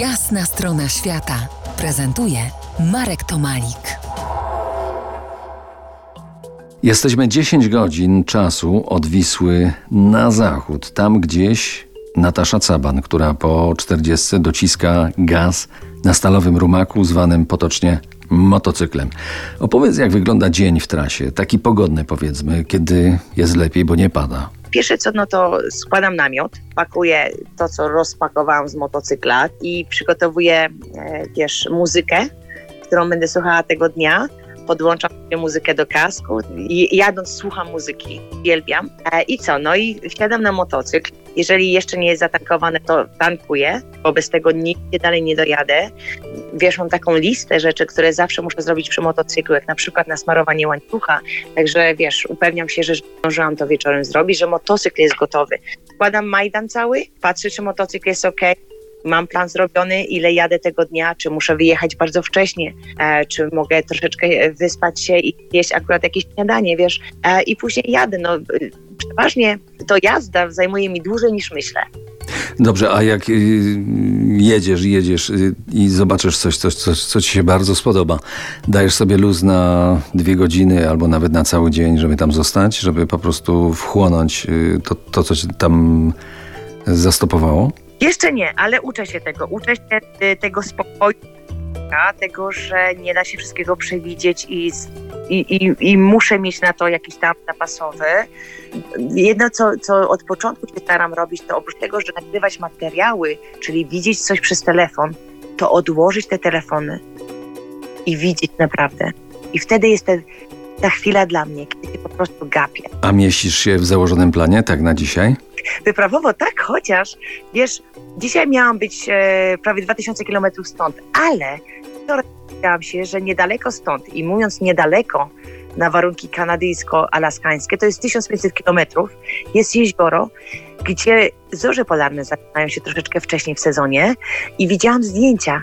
Jasna strona świata prezentuje Marek Tomalik. Jesteśmy 10 godzin czasu od Wisły na zachód. Tam gdzieś Natasza Caban, która po 40 dociska gaz na stalowym rumaku zwanym potocznie motocyklem. Opowiedz, jak wygląda dzień w trasie, taki pogodny powiedzmy, kiedy jest lepiej, bo nie pada. Pierwsze co, no to składam namiot, pakuję to, co rozpakowałam z motocykla i przygotowuję, e, wiesz, muzykę, którą będę słuchała tego dnia. Podłączam muzykę do kasku i jadąc słucham muzyki, uwielbiam. E, I co, no i wsiadam na motocykl. Jeżeli jeszcze nie jest zatankowane, to tankuję, bo bez tego nigdzie dalej nie dojadę. Wiesz, mam taką listę rzeczy, które zawsze muszę zrobić przy motocyklu, jak na przykład nasmarowanie łańcucha. Także wiesz, upewniam się, że zdążyłam to wieczorem zrobić, że motocykl jest gotowy. Składam majdan cały, patrzę, czy motocykl jest ok, mam plan zrobiony, ile jadę tego dnia, czy muszę wyjechać bardzo wcześnie, e, czy mogę troszeczkę wyspać się i jeść akurat jakieś śniadanie, wiesz, e, i później jadę. No, przeważnie to jazda zajmuje mi dłużej niż myślę. Dobrze, a jak y, jedziesz, jedziesz y, i zobaczysz coś, coś, coś, co ci się bardzo spodoba, dajesz sobie luz na dwie godziny albo nawet na cały dzień, żeby tam zostać, żeby po prostu wchłonąć y, to, to co ci tam zastopowało? Jeszcze nie, ale uczę się tego. Uczę się tego spokoju, tego, że nie da się wszystkiego przewidzieć i, i, i, i muszę mieć na to jakiś tam zapasowy. Jedno, co, co od początku się staram robić, to oprócz tego, że nagrywać materiały, czyli widzieć coś przez telefon, to odłożyć te telefony i widzieć naprawdę. I wtedy jest ta chwila dla mnie, kiedy się po prostu gapię. A mieścisz się w założonym planie, tak na dzisiaj? Wyprawowo tak, chociaż wiesz, dzisiaj miałam być e, prawie 2000 km stąd, ale dowiedziałam się, że niedaleko stąd i mówiąc niedaleko na warunki kanadyjsko-alaskańskie, to jest 1500 km, jest jezioro, gdzie zorze polarne zaczynają się troszeczkę wcześniej w sezonie i widziałam zdjęcia.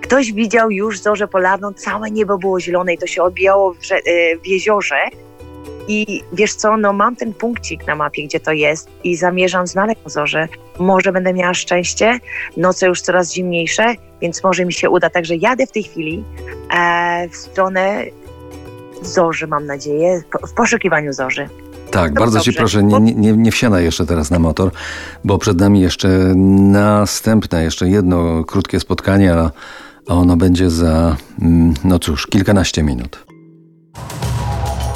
Ktoś widział już zorzę polarną, całe niebo było zielone i to się odbijało w, e, w jeziorze i wiesz co, no mam ten punkcik na mapie, gdzie to jest i zamierzam znaleźć zorze. Może będę miała szczęście, noce już coraz zimniejsze, więc może mi się uda. Także jadę w tej chwili e, w stronę zorzy, mam nadzieję, w poszukiwaniu zorzy. Tak, no bardzo dobrze. Ci proszę, nie, nie, nie wsiadaj jeszcze teraz na motor, bo przed nami jeszcze następne, jeszcze jedno krótkie spotkanie, a ono będzie za, mm, no cóż, kilkanaście minut.